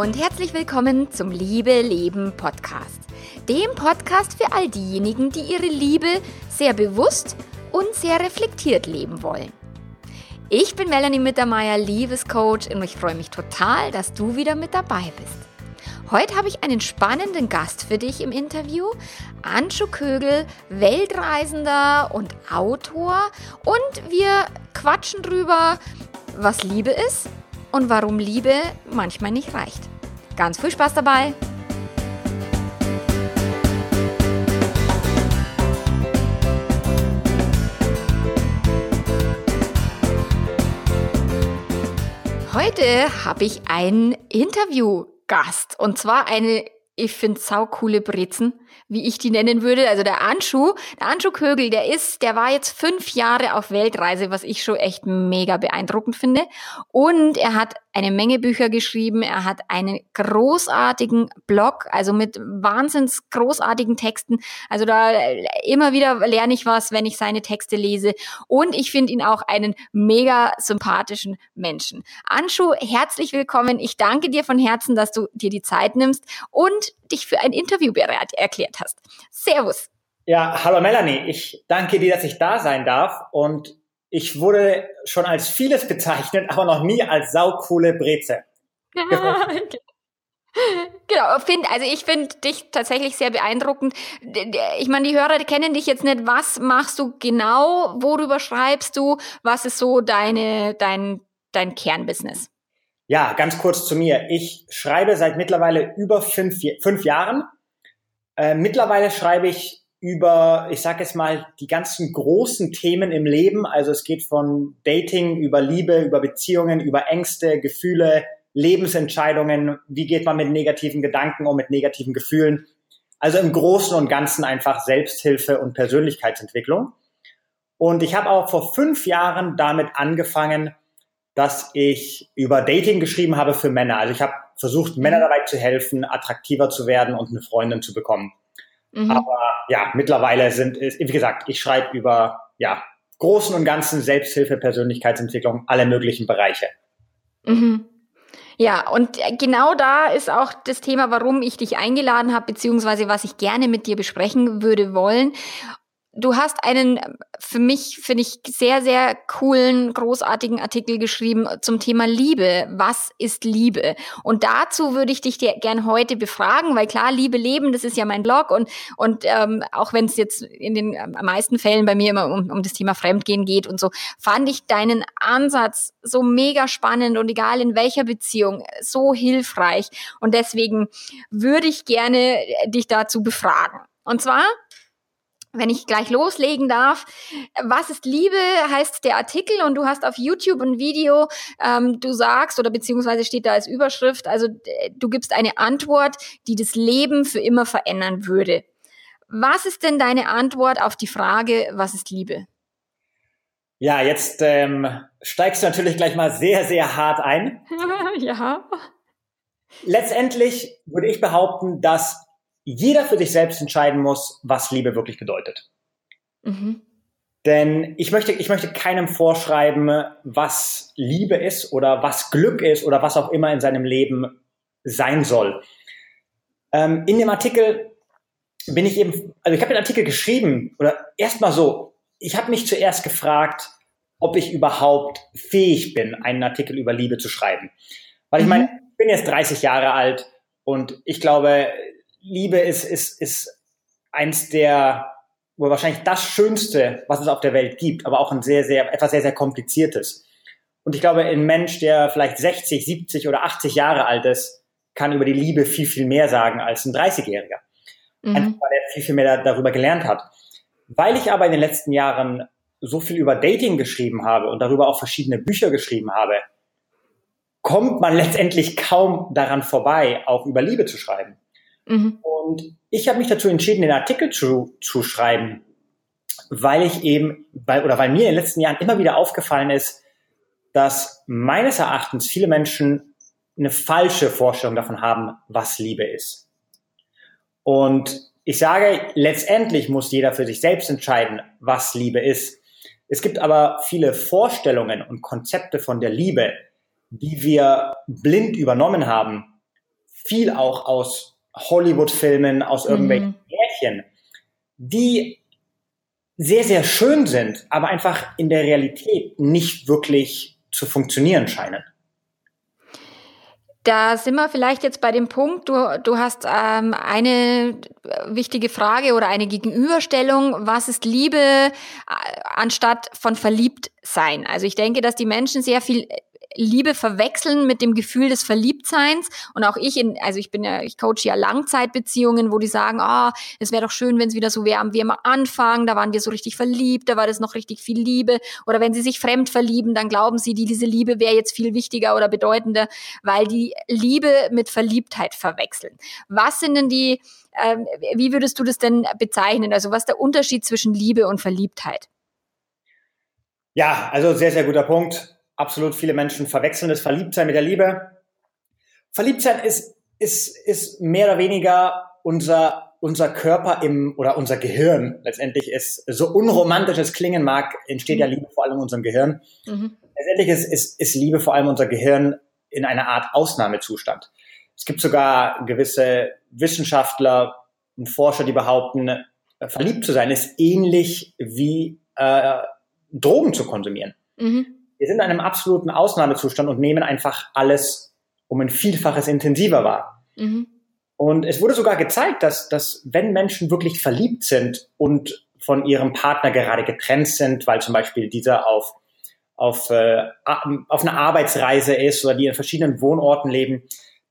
und herzlich willkommen zum Liebe Leben Podcast. Dem Podcast für all diejenigen, die ihre Liebe sehr bewusst und sehr reflektiert leben wollen. Ich bin Melanie Mittermeier, Liebescoach und ich freue mich total, dass du wieder mit dabei bist. Heute habe ich einen spannenden Gast für dich im Interview. Anschu Kögel, Weltreisender und Autor. Und wir quatschen drüber, was Liebe ist und warum Liebe manchmal nicht reicht. Ganz viel Spaß dabei! Heute habe ich einen Interviewgast und zwar eine ich finde saukoole Brezen, wie ich die nennen würde. Also der Anschuh, der Anschuh Kögel, der ist, der war jetzt fünf Jahre auf Weltreise, was ich schon echt mega beeindruckend finde. Und er hat eine Menge Bücher geschrieben. Er hat einen großartigen Blog, also mit wahnsinns großartigen Texten. Also da äh, immer wieder lerne ich was, wenn ich seine Texte lese. Und ich finde ihn auch einen mega sympathischen Menschen. Anschu, herzlich willkommen. Ich danke dir von Herzen, dass du dir die Zeit nimmst und dich für ein Interview bereit erklärt hast. Servus. Ja, hallo Melanie. Ich danke dir, dass ich da sein darf und ich wurde schon als vieles bezeichnet, aber noch nie als saukoole Breze. Genau, find, also ich finde dich tatsächlich sehr beeindruckend. Ich meine, die Hörer die kennen dich jetzt nicht. Was machst du genau? Worüber schreibst du? Was ist so deine, dein, dein Kernbusiness? Ja, ganz kurz zu mir. Ich schreibe seit mittlerweile über fünf, fünf Jahren. Äh, mittlerweile schreibe ich über, ich sage jetzt mal, die ganzen großen Themen im Leben. Also es geht von Dating über Liebe, über Beziehungen, über Ängste, Gefühle, Lebensentscheidungen. Wie geht man mit negativen Gedanken um, mit negativen Gefühlen? Also im Großen und Ganzen einfach Selbsthilfe und Persönlichkeitsentwicklung. Und ich habe auch vor fünf Jahren damit angefangen, dass ich über Dating geschrieben habe für Männer. Also ich habe versucht, Männer dabei zu helfen, attraktiver zu werden und eine Freundin zu bekommen. Mhm. Aber ja, mittlerweile sind, wie gesagt, ich schreibe über ja, großen und ganzen Selbsthilfe, Persönlichkeitsentwicklung, alle möglichen Bereiche. Mhm. Ja, und genau da ist auch das Thema, warum ich dich eingeladen habe, beziehungsweise was ich gerne mit dir besprechen würde wollen. Du hast einen für mich, finde ich, sehr, sehr coolen, großartigen Artikel geschrieben zum Thema Liebe. Was ist Liebe? Und dazu würde ich dich dir gern heute befragen, weil klar, Liebe leben, das ist ja mein Blog und, und ähm, auch wenn es jetzt in den ähm, meisten Fällen bei mir immer um, um das Thema Fremdgehen geht und so, fand ich deinen Ansatz so mega spannend und egal in welcher Beziehung, so hilfreich. Und deswegen würde ich gerne dich dazu befragen. Und zwar wenn ich gleich loslegen darf, was ist Liebe, heißt der Artikel und du hast auf YouTube ein Video, ähm, du sagst oder beziehungsweise steht da als Überschrift, also du gibst eine Antwort, die das Leben für immer verändern würde. Was ist denn deine Antwort auf die Frage, was ist Liebe? Ja, jetzt ähm, steigst du natürlich gleich mal sehr, sehr hart ein. ja. Letztendlich würde ich behaupten, dass jeder für sich selbst entscheiden muss, was Liebe wirklich bedeutet. Mhm. Denn ich möchte, ich möchte keinem vorschreiben, was Liebe ist oder was Glück ist oder was auch immer in seinem Leben sein soll. Ähm, in dem Artikel bin ich eben, also ich habe den Artikel geschrieben oder erstmal so, ich habe mich zuerst gefragt, ob ich überhaupt fähig bin, einen Artikel über Liebe zu schreiben. Weil ich mhm. meine, ich bin jetzt 30 Jahre alt und ich glaube, Liebe ist, ist, ist eins der, wohl wahrscheinlich das Schönste, was es auf der Welt gibt, aber auch ein sehr, sehr, etwas sehr, sehr kompliziertes. Und ich glaube, ein Mensch, der vielleicht 60, 70 oder 80 Jahre alt ist, kann über die Liebe viel, viel mehr sagen als ein 30-Jähriger. Mhm. Einfach weil er viel, viel mehr darüber gelernt hat. Weil ich aber in den letzten Jahren so viel über Dating geschrieben habe und darüber auch verschiedene Bücher geschrieben habe, kommt man letztendlich kaum daran vorbei, auch über Liebe zu schreiben. Mhm. Und ich habe mich dazu entschieden, den Artikel zu, zu schreiben, weil ich eben, weil, oder weil mir in den letzten Jahren immer wieder aufgefallen ist, dass meines Erachtens viele Menschen eine falsche Vorstellung davon haben, was Liebe ist. Und ich sage, letztendlich muss jeder für sich selbst entscheiden, was Liebe ist. Es gibt aber viele Vorstellungen und Konzepte von der Liebe, die wir blind übernommen haben viel auch aus Hollywood-Filmen, aus irgendwelchen mhm. Märchen, die sehr, sehr schön sind, aber einfach in der Realität nicht wirklich zu funktionieren scheinen. Da sind wir vielleicht jetzt bei dem Punkt, du, du hast ähm, eine wichtige Frage oder eine Gegenüberstellung. Was ist Liebe äh, anstatt von verliebt sein? Also ich denke, dass die Menschen sehr viel Liebe verwechseln mit dem Gefühl des Verliebtseins. Und auch ich, in, also ich bin ja, ich coache ja Langzeitbeziehungen, wo die sagen, ah, oh, es wäre doch schön, wenn es wieder so wäre, wie am Anfang, da waren wir so richtig verliebt, da war das noch richtig viel Liebe. Oder wenn sie sich fremd verlieben, dann glauben sie, die, diese Liebe wäre jetzt viel wichtiger oder bedeutender, weil die Liebe mit Verliebtheit verwechseln. Was sind denn die, ähm, wie würdest du das denn bezeichnen? Also was ist der Unterschied zwischen Liebe und Verliebtheit? Ja, also sehr, sehr guter Punkt absolut viele Menschen verwechseln das Verliebtsein mit der Liebe. Verliebtsein ist, ist, ist mehr oder weniger unser, unser Körper im, oder unser Gehirn letztendlich ist, so unromantisch es klingen mag, entsteht mhm. ja Liebe vor allem in unserem Gehirn. Mhm. Letztendlich ist, ist, ist Liebe vor allem unser Gehirn in einer Art Ausnahmezustand. Es gibt sogar gewisse Wissenschaftler und Forscher, die behaupten, äh, verliebt zu sein ist ähnlich wie äh, Drogen zu konsumieren. Mhm. Wir sind in einem absoluten Ausnahmezustand und nehmen einfach alles um ein Vielfaches intensiver wahr. Mhm. Und es wurde sogar gezeigt, dass, dass wenn Menschen wirklich verliebt sind und von ihrem Partner gerade getrennt sind, weil zum Beispiel dieser auf, auf, äh, auf einer Arbeitsreise ist oder die in verschiedenen Wohnorten leben,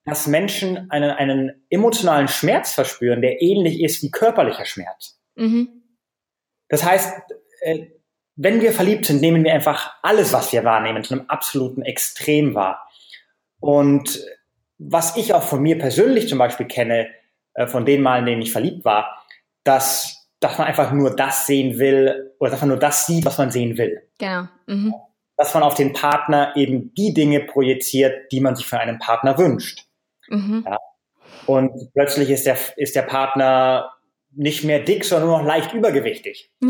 dass Menschen einen, einen emotionalen Schmerz verspüren, der ähnlich ist wie körperlicher Schmerz. Mhm. Das heißt, äh, wenn wir verliebt sind, nehmen wir einfach alles, was wir wahrnehmen, zu einem absoluten Extrem wahr. Und was ich auch von mir persönlich zum Beispiel kenne, äh, von den Malen, in denen ich verliebt war, dass, dass man einfach nur das sehen will oder dass man nur das sieht, was man sehen will. Genau. Mhm. Dass man auf den Partner eben die Dinge projiziert, die man sich für einen Partner wünscht. Mhm. Ja. Und plötzlich ist der, ist der Partner nicht mehr dick, sondern nur noch leicht übergewichtig.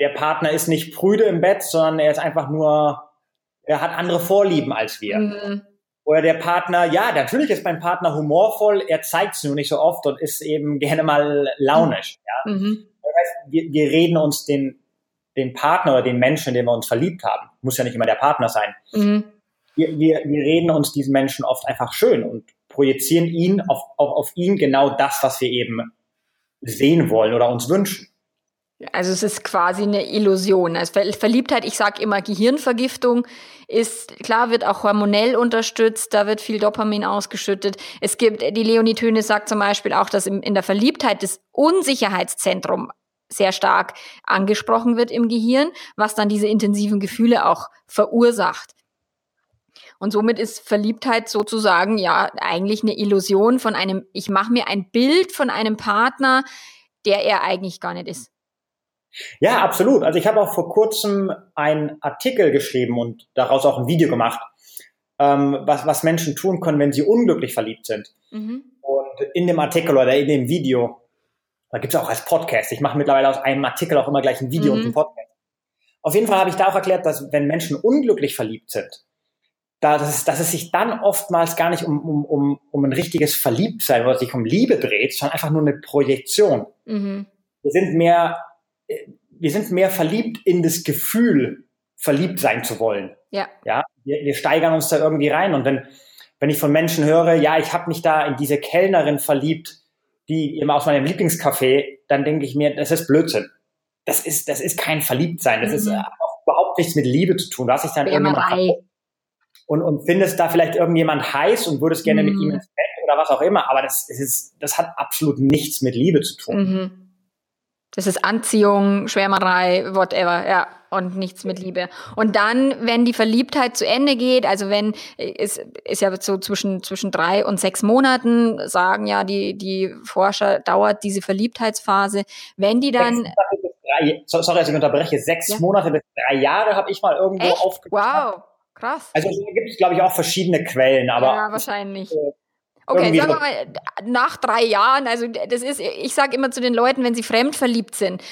der Partner ist nicht prüde im Bett, sondern er ist einfach nur, er hat andere Vorlieben als wir. Mhm. Oder der Partner, ja, natürlich ist mein Partner humorvoll, er zeigt es nur nicht so oft und ist eben gerne mal launisch. Ja? Mhm. Das heißt, wir, wir reden uns den, den Partner oder den Menschen, in den wir uns verliebt haben, muss ja nicht immer der Partner sein. Mhm. Wir, wir, wir reden uns diesen Menschen oft einfach schön und projizieren ihn auf, auf, auf ihn genau das, was wir eben sehen wollen oder uns wünschen. Also es ist quasi eine Illusion. Also Verliebtheit, ich sage immer Gehirnvergiftung, ist klar, wird auch hormonell unterstützt, da wird viel Dopamin ausgeschüttet. Es gibt, die Leonie Töne sagt zum Beispiel auch, dass in der Verliebtheit das Unsicherheitszentrum sehr stark angesprochen wird im Gehirn, was dann diese intensiven Gefühle auch verursacht. Und somit ist Verliebtheit sozusagen ja eigentlich eine Illusion von einem, ich mache mir ein Bild von einem Partner, der er eigentlich gar nicht ist. Ja, absolut. Also ich habe auch vor kurzem einen Artikel geschrieben und daraus auch ein Video gemacht, ähm, was, was Menschen tun können, wenn sie unglücklich verliebt sind. Mhm. Und in dem Artikel oder in dem Video, da gibt es auch als Podcast. Ich mache mittlerweile aus einem Artikel auch immer gleich ein Video mhm. und ein Podcast. Auf jeden Fall habe ich da auch erklärt, dass wenn Menschen unglücklich verliebt sind, da, dass, es, dass es sich dann oftmals gar nicht um, um, um, um ein richtiges Verliebtsein oder sich um Liebe dreht, sondern einfach nur eine Projektion. Mhm. Wir sind mehr, wir sind mehr verliebt in das Gefühl, verliebt sein zu wollen. Ja. Ja, wir, wir steigern uns da irgendwie rein. Und wenn, wenn ich von Menschen höre, ja, ich habe mich da in diese Kellnerin verliebt, die immer aus meinem Lieblingscafé, dann denke ich mir, das ist Blödsinn. Das ist, das ist kein Verliebtsein. Das mhm. ist auch überhaupt nichts mit Liebe zu tun. Du hast dich dann irgendwie und, und findest da vielleicht irgendjemand heiß und würdest gerne mhm. mit ihm ins Bett oder was auch immer, aber das, ist, das hat absolut nichts mit Liebe zu tun. Mhm. Das ist Anziehung, Schwärmerei, whatever, ja, und nichts mit Liebe. Und dann, wenn die Verliebtheit zu Ende geht, also wenn, es ist ja so zwischen, zwischen drei und sechs Monaten, sagen ja die, die Forscher, dauert diese Verliebtheitsphase. Wenn die dann. Drei, sorry, dass ich unterbreche. Sechs ja. Monate bis drei Jahre habe ich mal irgendwo aufgeschrieben. Wow. Krass. Also da gibt es, glaube ich, auch verschiedene Quellen, aber. Ja, wahrscheinlich. Äh, okay, sagen wir mal, nach drei Jahren, also das ist, ich sage immer zu den Leuten, wenn sie fremd verliebt sind,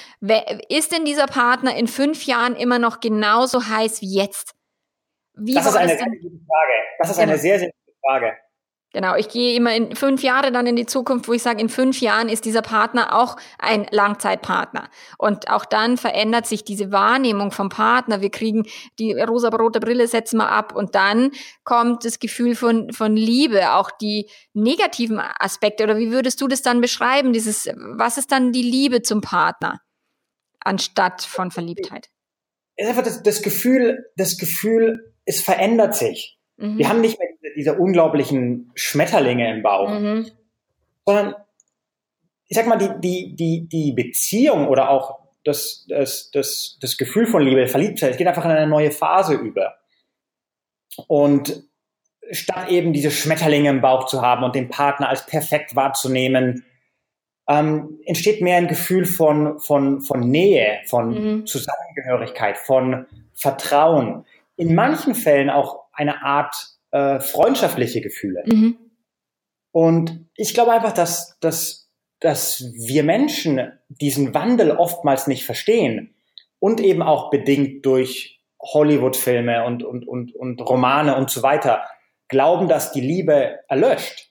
ist denn dieser Partner in fünf Jahren immer noch genauso heiß wie jetzt? Wie das ist eine sehr gute Frage. Das ist eine sehr, sehr gute Frage. Genau, ich gehe immer in fünf Jahre dann in die Zukunft, wo ich sage, in fünf Jahren ist dieser Partner auch ein Langzeitpartner. Und auch dann verändert sich diese Wahrnehmung vom Partner. Wir kriegen die rosa-rote Brille, setzen wir ab und dann kommt das Gefühl von, von Liebe, auch die negativen Aspekte. Oder wie würdest du das dann beschreiben? Dieses, was ist dann die Liebe zum Partner anstatt von Verliebtheit? Einfach das, das Gefühl, das Gefühl, es verändert sich. Mhm. Wir haben nicht mehr diese, diese unglaublichen Schmetterlinge im Bauch, mhm. sondern ich sag mal, die, die, die, die Beziehung oder auch das, das, das, das Gefühl von Liebe, Verliebtheit, es geht einfach in eine neue Phase über. Und statt eben diese Schmetterlinge im Bauch zu haben und den Partner als perfekt wahrzunehmen, ähm, entsteht mehr ein Gefühl von, von, von Nähe, von mhm. Zusammengehörigkeit, von Vertrauen. In manchen Fällen auch eine Art äh, freundschaftliche Gefühle. Mhm. Und ich glaube einfach, dass, dass, dass wir Menschen diesen Wandel oftmals nicht verstehen und eben auch bedingt durch Hollywood-Filme und, und, und, und Romane und so weiter glauben, dass die Liebe erlöscht.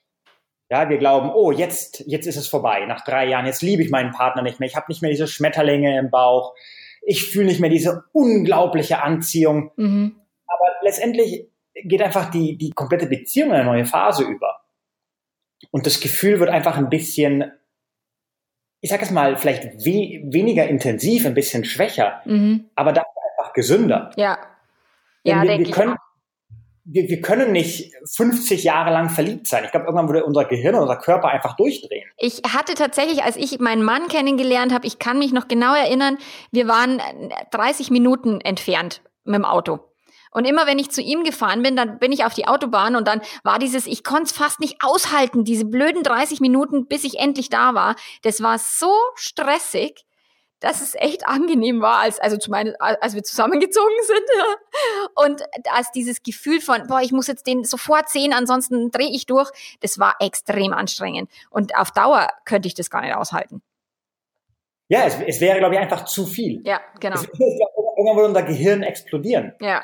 Ja, wir glauben, oh, jetzt, jetzt ist es vorbei. Nach drei Jahren, jetzt liebe ich meinen Partner nicht mehr. Ich habe nicht mehr diese Schmetterlinge im Bauch. Ich fühle nicht mehr diese unglaubliche Anziehung. Mhm. Aber letztendlich geht einfach die, die komplette Beziehung in eine neue Phase über. Und das Gefühl wird einfach ein bisschen, ich sag es mal, vielleicht we weniger intensiv, ein bisschen schwächer, mhm. aber dafür einfach gesünder. Ja. Ja, wir, wir können, wir, wir können nicht 50 Jahre lang verliebt sein. Ich glaube, irgendwann würde unser Gehirn, unser Körper einfach durchdrehen. Ich hatte tatsächlich, als ich meinen Mann kennengelernt habe, ich kann mich noch genau erinnern, wir waren 30 Minuten entfernt mit dem Auto. Und immer wenn ich zu ihm gefahren bin, dann bin ich auf die Autobahn und dann war dieses, ich konnte es fast nicht aushalten, diese blöden 30 Minuten, bis ich endlich da war. Das war so stressig, dass es echt angenehm war, als, also zu meine, als wir zusammengezogen sind. Ja. Und als dieses Gefühl von, boah, ich muss jetzt den sofort sehen, ansonsten drehe ich durch, das war extrem anstrengend. Und auf Dauer könnte ich das gar nicht aushalten. Ja, es, es wäre, glaube ich, einfach zu viel. Ja, genau. Es, irgendwann würde unser Gehirn explodieren. Ja.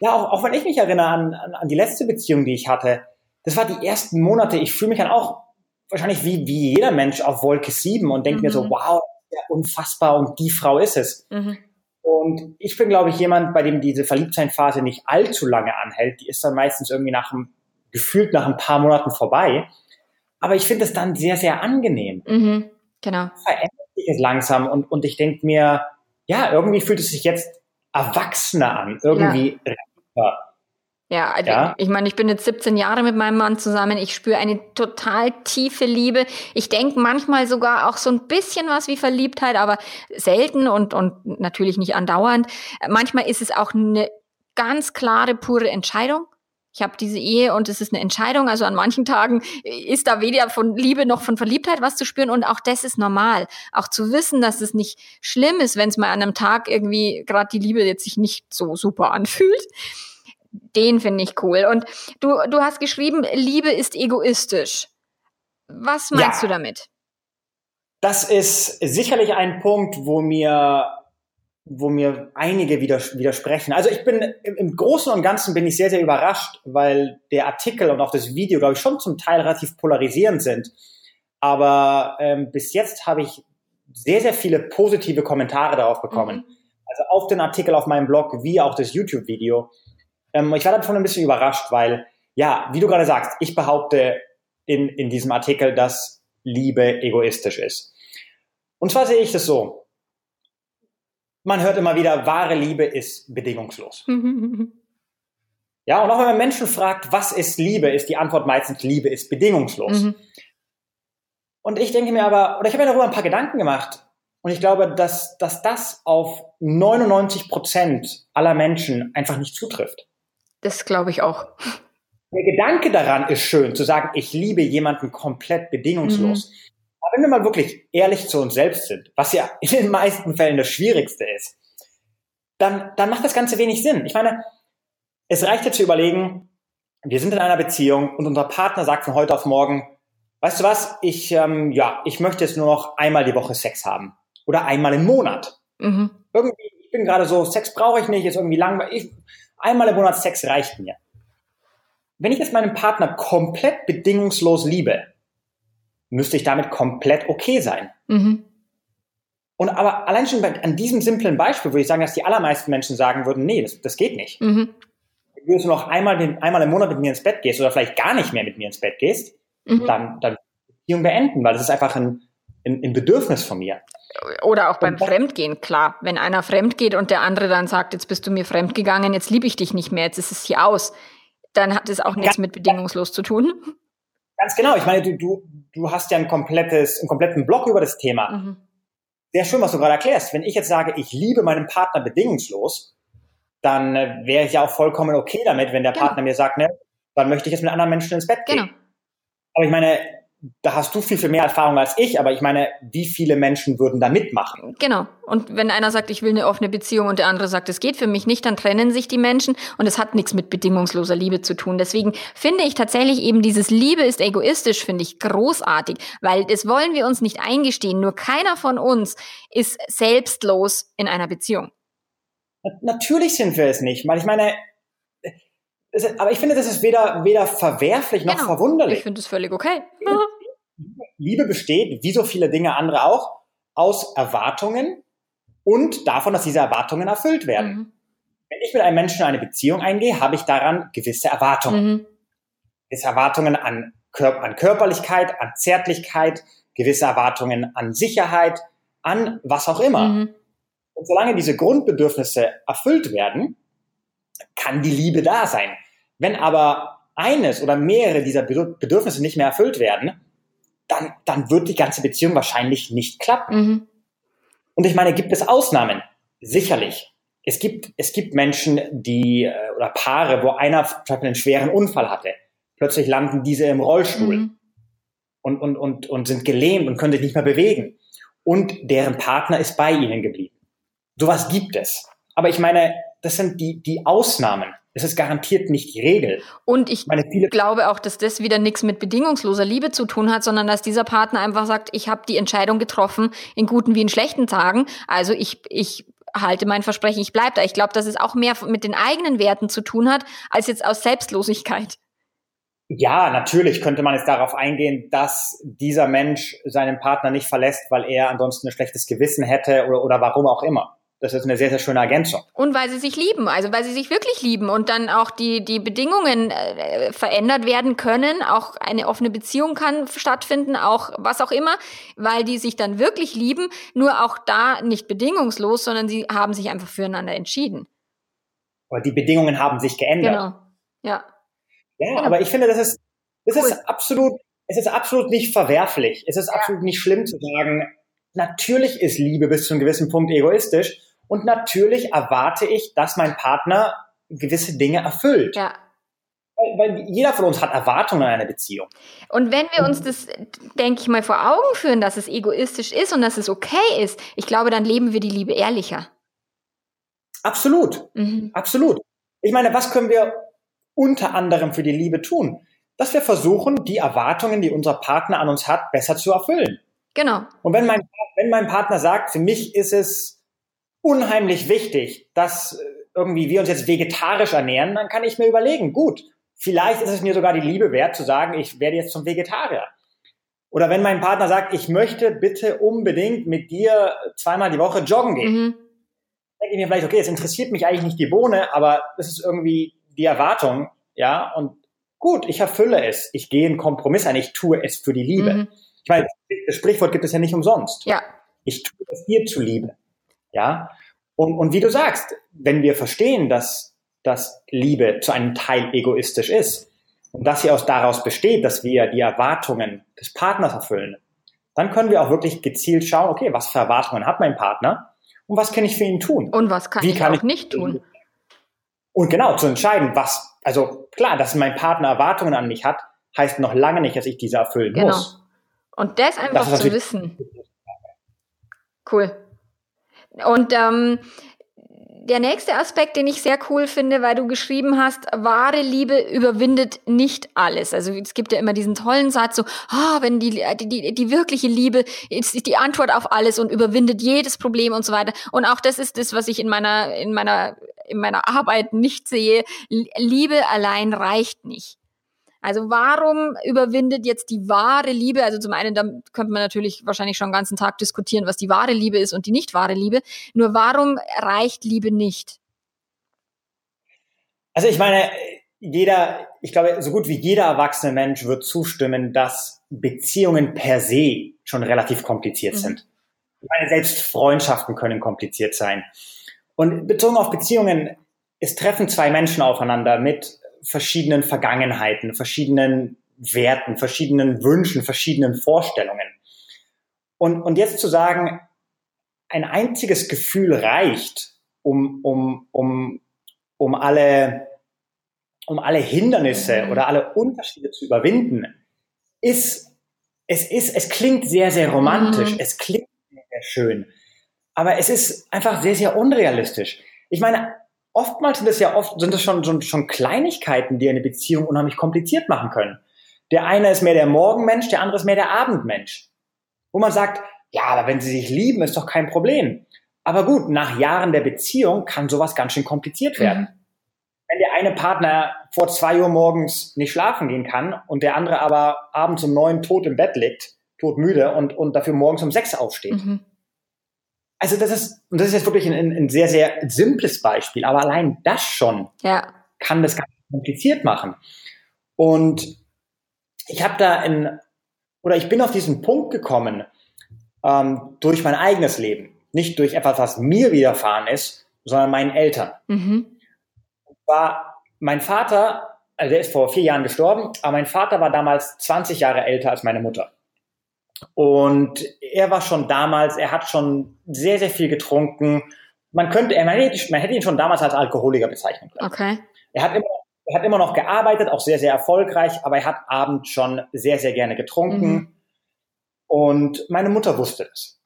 Ja, auch, auch wenn ich mich erinnere an, an, an die letzte Beziehung, die ich hatte, das war die ersten Monate, ich fühle mich dann auch wahrscheinlich wie, wie jeder Mensch auf Wolke 7 und denke mhm. mir so, mhm. wow, ja, unfassbar und die Frau ist es. Mhm. Und ich bin, glaube ich, jemand, bei dem diese Verliebtsein-Phase nicht allzu lange anhält. Die ist dann meistens irgendwie nach einem, gefühlt nach ein paar Monaten vorbei. Aber ich finde es dann sehr, sehr angenehm. Mhm. Genau. Verändert sich es langsam und, und ich denke mir, ja, irgendwie fühlt es sich jetzt erwachsener an. Irgendwie ja. Ja, also ja, ich meine, ich bin jetzt 17 Jahre mit meinem Mann zusammen. Ich spüre eine total tiefe Liebe. Ich denke manchmal sogar auch so ein bisschen was wie Verliebtheit, aber selten und, und natürlich nicht andauernd. Manchmal ist es auch eine ganz klare, pure Entscheidung. Ich habe diese Ehe und es ist eine Entscheidung. Also an manchen Tagen ist da weder von Liebe noch von Verliebtheit was zu spüren und auch das ist normal. Auch zu wissen, dass es nicht schlimm ist, wenn es mal an einem Tag irgendwie gerade die Liebe jetzt sich nicht so super anfühlt den finde ich cool. Und du, du hast geschrieben, Liebe ist egoistisch. Was meinst ja. du damit? Das ist sicherlich ein Punkt, wo mir, wo mir einige widersprechen. Also ich bin im Großen und Ganzen bin ich sehr, sehr überrascht, weil der Artikel und auch das Video, glaube ich, schon zum Teil relativ polarisierend sind. Aber ähm, bis jetzt habe ich sehr, sehr viele positive Kommentare darauf bekommen. Mhm. Also auf den Artikel auf meinem Blog wie auch das YouTube-Video. Ähm, ich war davon ein bisschen überrascht, weil, ja, wie du gerade sagst, ich behaupte in, in diesem Artikel, dass Liebe egoistisch ist. Und zwar sehe ich das so. Man hört immer wieder, wahre Liebe ist bedingungslos. ja, und auch wenn man Menschen fragt, was ist Liebe, ist die Antwort meistens, Liebe ist bedingungslos. Mhm. Und ich denke mir aber, oder ich habe mir darüber ein paar Gedanken gemacht. Und ich glaube, dass, dass das auf 99 Prozent aller Menschen einfach nicht zutrifft. Das glaube ich auch. Der Gedanke daran ist schön, zu sagen, ich liebe jemanden komplett bedingungslos. Mhm. Wenn wir mal wirklich ehrlich zu uns selbst sind, was ja in den meisten Fällen das Schwierigste ist, dann, dann macht das Ganze wenig Sinn. Ich meine, es reicht ja zu überlegen, wir sind in einer Beziehung und unser Partner sagt von heute auf morgen, weißt du was, ich, ähm, ja, ich möchte jetzt nur noch einmal die Woche Sex haben. Oder einmal im Monat. Mhm. Irgendwie, ich bin gerade so, Sex brauche ich nicht, ist irgendwie langweilig. Einmal im Monat Sex reicht mir. wenn ich jetzt meinen Partner komplett bedingungslos liebe, müsste ich damit komplett okay sein. Mhm. Und aber allein schon bei, an diesem simplen Beispiel würde ich sagen, dass die allermeisten Menschen sagen würden, nee, das, das geht nicht. Mhm. Wenn du noch einmal, einmal im Monat mit mir ins Bett gehst oder vielleicht gar nicht mehr mit mir ins Bett gehst, mhm. dann, dann Beziehung beenden, weil das ist einfach ein, ein, ein Bedürfnis von mir. Oder auch beim Fremdgehen, klar. Wenn einer fremd geht und der andere dann sagt, jetzt bist du mir fremd gegangen, jetzt liebe ich dich nicht mehr, jetzt ist es hier aus, dann hat es auch nichts mit bedingungslos zu tun. Ganz genau. Ich meine, du, du, du hast ja ein komplettes, einen kompletten Block über das Thema. Mhm. Sehr schön, was du gerade erklärst. Wenn ich jetzt sage, ich liebe meinen Partner bedingungslos, dann äh, wäre ich ja auch vollkommen okay damit, wenn der genau. Partner mir sagt, ne, dann möchte ich jetzt mit anderen Menschen ins Bett gehen. Genau. Aber ich meine, da hast du viel, viel mehr Erfahrung als ich, aber ich meine, wie viele Menschen würden da mitmachen? Genau. Und wenn einer sagt, ich will eine offene Beziehung und der andere sagt, es geht für mich nicht, dann trennen sich die Menschen und es hat nichts mit bedingungsloser Liebe zu tun. Deswegen finde ich tatsächlich eben dieses Liebe ist egoistisch, finde ich großartig, weil das wollen wir uns nicht eingestehen. Nur keiner von uns ist selbstlos in einer Beziehung. Natürlich sind wir es nicht, weil ich meine, aber ich finde, das ist weder, weder verwerflich noch genau. verwunderlich. Ich finde es völlig okay. Liebe besteht, wie so viele Dinge andere auch, aus Erwartungen und davon, dass diese Erwartungen erfüllt werden. Mhm. Wenn ich mit einem Menschen eine Beziehung eingehe, habe ich daran gewisse Erwartungen. Mhm. Gewisse Erwartungen an, Kör an Körperlichkeit, an Zärtlichkeit, gewisse Erwartungen an Sicherheit, an was auch immer. Mhm. Und solange diese Grundbedürfnisse erfüllt werden, kann die Liebe da sein. Wenn aber eines oder mehrere dieser Bedürfnisse nicht mehr erfüllt werden, dann, dann wird die ganze Beziehung wahrscheinlich nicht klappen. Mhm. Und ich meine, gibt es Ausnahmen? Sicherlich. Es gibt, es gibt Menschen, die, äh, oder Paare, wo einer einen schweren Unfall hatte. Plötzlich landen diese im Rollstuhl mhm. und, und, und, und sind gelähmt und können sich nicht mehr bewegen. Und deren Partner ist bei ihnen geblieben. Sowas gibt es. Aber ich meine, das sind die, die Ausnahmen. Es ist garantiert nicht die Regel. Und ich Meine, glaube auch, dass das wieder nichts mit bedingungsloser Liebe zu tun hat, sondern dass dieser Partner einfach sagt, ich habe die Entscheidung getroffen, in guten wie in schlechten Tagen. Also ich, ich halte mein Versprechen, ich bleibe da. Ich glaube, dass es auch mehr mit den eigenen Werten zu tun hat, als jetzt aus Selbstlosigkeit. Ja, natürlich könnte man jetzt darauf eingehen, dass dieser Mensch seinen Partner nicht verlässt, weil er ansonsten ein schlechtes Gewissen hätte oder, oder warum auch immer. Das ist eine sehr, sehr schöne Ergänzung. Und weil sie sich lieben, also weil sie sich wirklich lieben und dann auch die, die Bedingungen äh, verändert werden können. Auch eine offene Beziehung kann stattfinden, auch was auch immer, weil die sich dann wirklich lieben. Nur auch da nicht bedingungslos, sondern sie haben sich einfach füreinander entschieden. Aber die Bedingungen haben sich geändert. Genau. Ja. Ja, genau. aber ich finde, das ist, das cool. ist absolut, es ist absolut nicht verwerflich. Es ist ja. absolut nicht schlimm zu sagen, natürlich ist Liebe bis zu einem gewissen Punkt egoistisch und natürlich erwarte ich, dass mein Partner gewisse Dinge erfüllt. Ja. Weil, weil jeder von uns hat Erwartungen an eine Beziehung. Und wenn wir uns das, denke ich mal, vor Augen führen, dass es egoistisch ist und dass es okay ist, ich glaube, dann leben wir die Liebe ehrlicher. Absolut. Mhm. Absolut. Ich meine, was können wir unter anderem für die Liebe tun? Dass wir versuchen, die Erwartungen, die unser Partner an uns hat, besser zu erfüllen. Genau. Und wenn mein, wenn mein Partner sagt, für mich ist es unheimlich wichtig, dass äh, irgendwie wir uns jetzt vegetarisch ernähren, dann kann ich mir überlegen, gut, vielleicht ist es mir sogar die Liebe wert zu sagen, ich werde jetzt zum Vegetarier. Oder wenn mein Partner sagt, ich möchte bitte unbedingt mit dir zweimal die Woche joggen gehen, mhm. denke ich mir vielleicht, okay, es interessiert mich eigentlich nicht die Bohne, aber das ist irgendwie die Erwartung, ja, und gut, ich erfülle es, ich gehe einen Kompromiss ein, ich tue es für die Liebe. Mhm. Ich meine, das Sprichwort gibt es ja nicht umsonst. Ja. Ich tue es dir zuliebe. Ja. Und, und wie du sagst, wenn wir verstehen, dass, dass Liebe zu einem Teil egoistisch ist und dass sie aus daraus besteht, dass wir die Erwartungen des Partners erfüllen, dann können wir auch wirklich gezielt schauen, okay, was für Erwartungen hat mein Partner und was kann ich für ihn tun? Und was kann, wie ich kann auch ich nicht tun? Und genau, zu entscheiden, was, also klar, dass mein Partner Erwartungen an mich hat, heißt noch lange nicht, dass ich diese erfüllen genau. muss. Und das einfach das zu wissen. Cool. Und ähm, der nächste Aspekt, den ich sehr cool finde, weil du geschrieben hast, wahre Liebe überwindet nicht alles. Also es gibt ja immer diesen tollen Satz so, ah, wenn die, die, die wirkliche Liebe ist die Antwort auf alles und überwindet jedes Problem und so weiter. Und auch das ist das, was ich in meiner, in meiner, in meiner Arbeit nicht sehe. Liebe allein reicht nicht. Also warum überwindet jetzt die wahre Liebe? Also zum einen, da könnte man natürlich wahrscheinlich schon den ganzen Tag diskutieren, was die wahre Liebe ist und die nicht wahre Liebe. Nur warum reicht Liebe nicht? Also ich meine, jeder, ich glaube, so gut wie jeder erwachsene Mensch wird zustimmen, dass Beziehungen per se schon relativ kompliziert mhm. sind. Ich meine, selbst Freundschaften können kompliziert sein. Und bezogen auf Beziehungen, es treffen zwei Menschen aufeinander mit verschiedenen Vergangenheiten, verschiedenen Werten, verschiedenen Wünschen, verschiedenen Vorstellungen. Und, und jetzt zu sagen, ein einziges Gefühl reicht, um, um, um, um alle, um alle Hindernisse mhm. oder alle Unterschiede zu überwinden, ist, es ist, es klingt sehr, sehr romantisch, mhm. es klingt sehr, sehr schön, aber es ist einfach sehr, sehr unrealistisch. Ich meine, oftmals sind es ja oft, sind es schon, schon, schon Kleinigkeiten, die eine Beziehung unheimlich kompliziert machen können. Der eine ist mehr der Morgenmensch, der andere ist mehr der Abendmensch. Wo man sagt, ja, aber wenn sie sich lieben, ist doch kein Problem. Aber gut, nach Jahren der Beziehung kann sowas ganz schön kompliziert mhm. werden. Mhm. Wenn der eine Partner vor zwei Uhr morgens nicht schlafen gehen kann und der andere aber abends um neun tot im Bett liegt, todmüde und, und dafür morgens um sechs aufsteht. Mhm. Also das ist, und das ist jetzt wirklich ein, ein sehr, sehr simples Beispiel, aber allein das schon ja. kann das ganz kompliziert machen. Und ich habe da in, oder ich bin auf diesen Punkt gekommen ähm, durch mein eigenes Leben, nicht durch etwas, was mir widerfahren ist, sondern meinen Eltern. Mhm. War mein Vater, also er ist vor vier Jahren gestorben, aber mein Vater war damals 20 Jahre älter als meine Mutter. Und er war schon damals, er hat schon sehr, sehr viel getrunken. Man könnte, man hätte, man hätte ihn schon damals als Alkoholiker bezeichnen können. Okay. Er hat immer, er hat immer noch gearbeitet, auch sehr, sehr erfolgreich, aber er hat abends schon sehr, sehr gerne getrunken. Mhm. Und meine Mutter wusste das.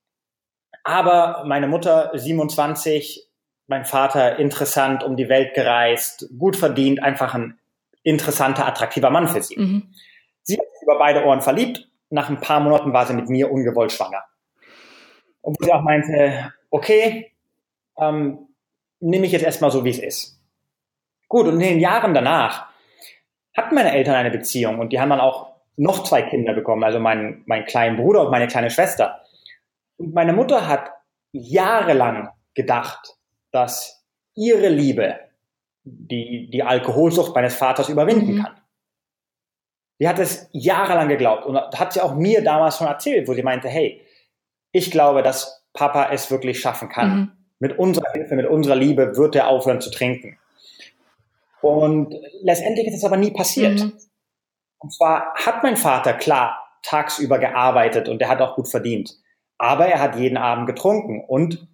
Aber meine Mutter, 27, mein Vater, interessant, um die Welt gereist, gut verdient, einfach ein interessanter, attraktiver Mann für sie. Mhm. Sie hat sich über beide Ohren verliebt nach ein paar Monaten war sie mit mir ungewollt schwanger. Und wo sie auch meinte, okay, ähm, nehme ich jetzt erstmal so, wie es ist. Gut, und in den Jahren danach hatten meine Eltern eine Beziehung und die haben dann auch noch zwei Kinder bekommen, also meinen, meinen kleinen Bruder und meine kleine Schwester. Und meine Mutter hat jahrelang gedacht, dass ihre Liebe die, die Alkoholsucht meines Vaters überwinden mhm. kann. Die hat es jahrelang geglaubt und hat sie auch mir damals schon erzählt, wo sie meinte, hey, ich glaube, dass Papa es wirklich schaffen kann. Mhm. Mit unserer Hilfe, mit unserer Liebe wird er aufhören zu trinken. Und letztendlich ist es aber nie passiert. Mhm. Und zwar hat mein Vater klar tagsüber gearbeitet und er hat auch gut verdient. Aber er hat jeden Abend getrunken und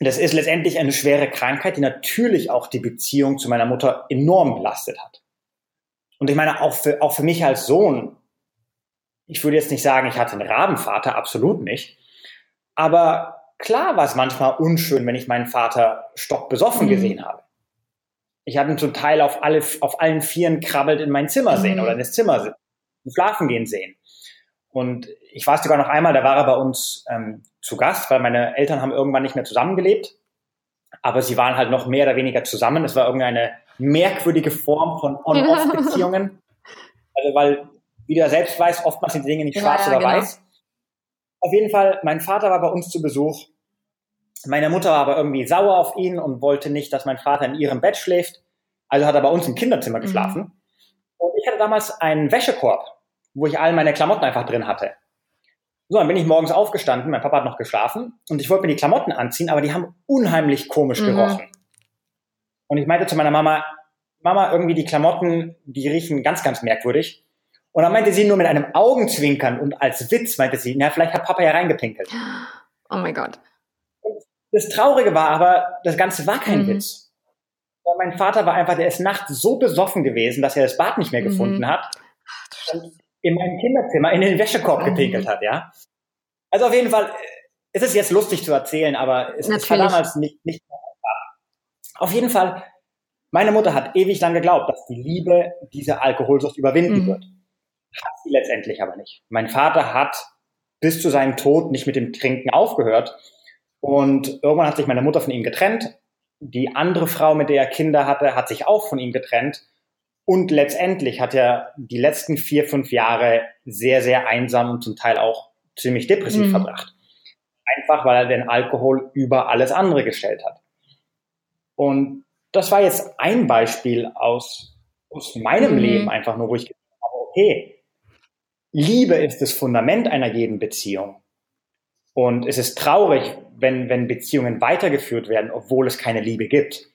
das ist letztendlich eine schwere Krankheit, die natürlich auch die Beziehung zu meiner Mutter enorm belastet hat. Und ich meine, auch für, auch für mich als Sohn, ich würde jetzt nicht sagen, ich hatte einen Rabenvater, absolut nicht. Aber klar war es manchmal unschön, wenn ich meinen Vater stockbesoffen mhm. gesehen habe. Ich habe ihn zum Teil auf, alle, auf allen Vieren krabbelt in mein Zimmer sehen mhm. oder in das Zimmer schlafen gehen sehen. Und ich weiß sogar noch einmal, da war er bei uns ähm, zu Gast, weil meine Eltern haben irgendwann nicht mehr zusammengelebt. Aber sie waren halt noch mehr oder weniger zusammen. Es war irgendeine merkwürdige Form von On-Off-Beziehungen. also weil, wie du ja selbst weißt, oftmals sind Dinge nicht ja, schwarz ja, oder genau. weiß. Auf jeden Fall, mein Vater war bei uns zu Besuch. Meine Mutter war aber irgendwie sauer auf ihn und wollte nicht, dass mein Vater in ihrem Bett schläft. Also hat er bei uns im Kinderzimmer mhm. geschlafen. Mhm. Und ich hatte damals einen Wäschekorb, wo ich all meine Klamotten einfach drin hatte. So, dann bin ich morgens aufgestanden, mein Papa hat noch geschlafen und ich wollte mir die Klamotten anziehen, aber die haben unheimlich komisch mhm. gerochen. Und ich meinte zu meiner Mama, Mama, irgendwie die Klamotten, die riechen ganz, ganz merkwürdig. Und dann meinte sie nur mit einem Augenzwinkern und als Witz meinte sie, na, vielleicht hat Papa ja reingepinkelt. Oh mein Gott. Das Traurige war aber, das Ganze war kein mhm. Witz. Und mein Vater war einfach, der ist nachts so besoffen gewesen, dass er das Bad nicht mehr mhm. gefunden hat. Und in meinem Kinderzimmer in den Wäschekorb mhm. gepinkelt hat, ja. Also auf jeden Fall, es ist jetzt lustig zu erzählen, aber es, es war damals nicht, nicht auf jeden Fall, meine Mutter hat ewig lang geglaubt, dass die Liebe diese Alkoholsucht überwinden mhm. wird. Hat sie letztendlich aber nicht. Mein Vater hat bis zu seinem Tod nicht mit dem Trinken aufgehört. Und irgendwann hat sich meine Mutter von ihm getrennt. Die andere Frau, mit der er Kinder hatte, hat sich auch von ihm getrennt. Und letztendlich hat er die letzten vier, fünf Jahre sehr, sehr einsam und zum Teil auch ziemlich depressiv mhm. verbracht. Einfach weil er den Alkohol über alles andere gestellt hat. Und das war jetzt ein Beispiel aus, aus meinem mhm. Leben einfach nur, wo ich gesagt habe, okay, Liebe ist das Fundament einer jeden Beziehung. Und es ist traurig, wenn, wenn Beziehungen weitergeführt werden, obwohl es keine Liebe gibt.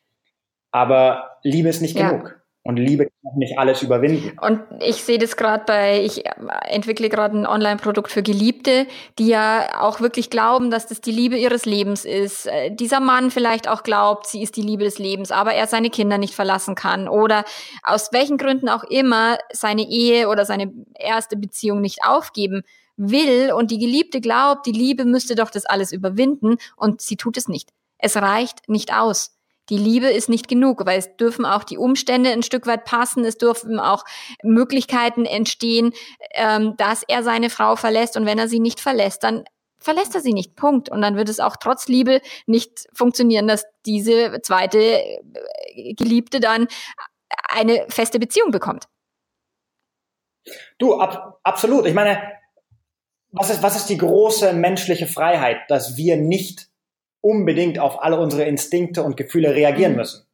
Aber Liebe ist nicht ja. genug. Und Liebe kann nicht alles überwinden. Und ich sehe das gerade bei, ich entwickle gerade ein Online-Produkt für Geliebte, die ja auch wirklich glauben, dass das die Liebe ihres Lebens ist. Äh, dieser Mann vielleicht auch glaubt, sie ist die Liebe des Lebens, aber er seine Kinder nicht verlassen kann oder aus welchen Gründen auch immer seine Ehe oder seine erste Beziehung nicht aufgeben will und die Geliebte glaubt, die Liebe müsste doch das alles überwinden und sie tut es nicht. Es reicht nicht aus die Liebe ist nicht genug, weil es dürfen auch die Umstände ein Stück weit passen, es dürfen auch Möglichkeiten entstehen, ähm, dass er seine Frau verlässt und wenn er sie nicht verlässt, dann verlässt er sie nicht. Punkt. Und dann wird es auch trotz Liebe nicht funktionieren, dass diese zweite äh, Geliebte dann eine feste Beziehung bekommt. Du, ab, absolut. Ich meine, was ist, was ist die große menschliche Freiheit, dass wir nicht unbedingt auf alle unsere Instinkte und Gefühle reagieren mhm. müssen.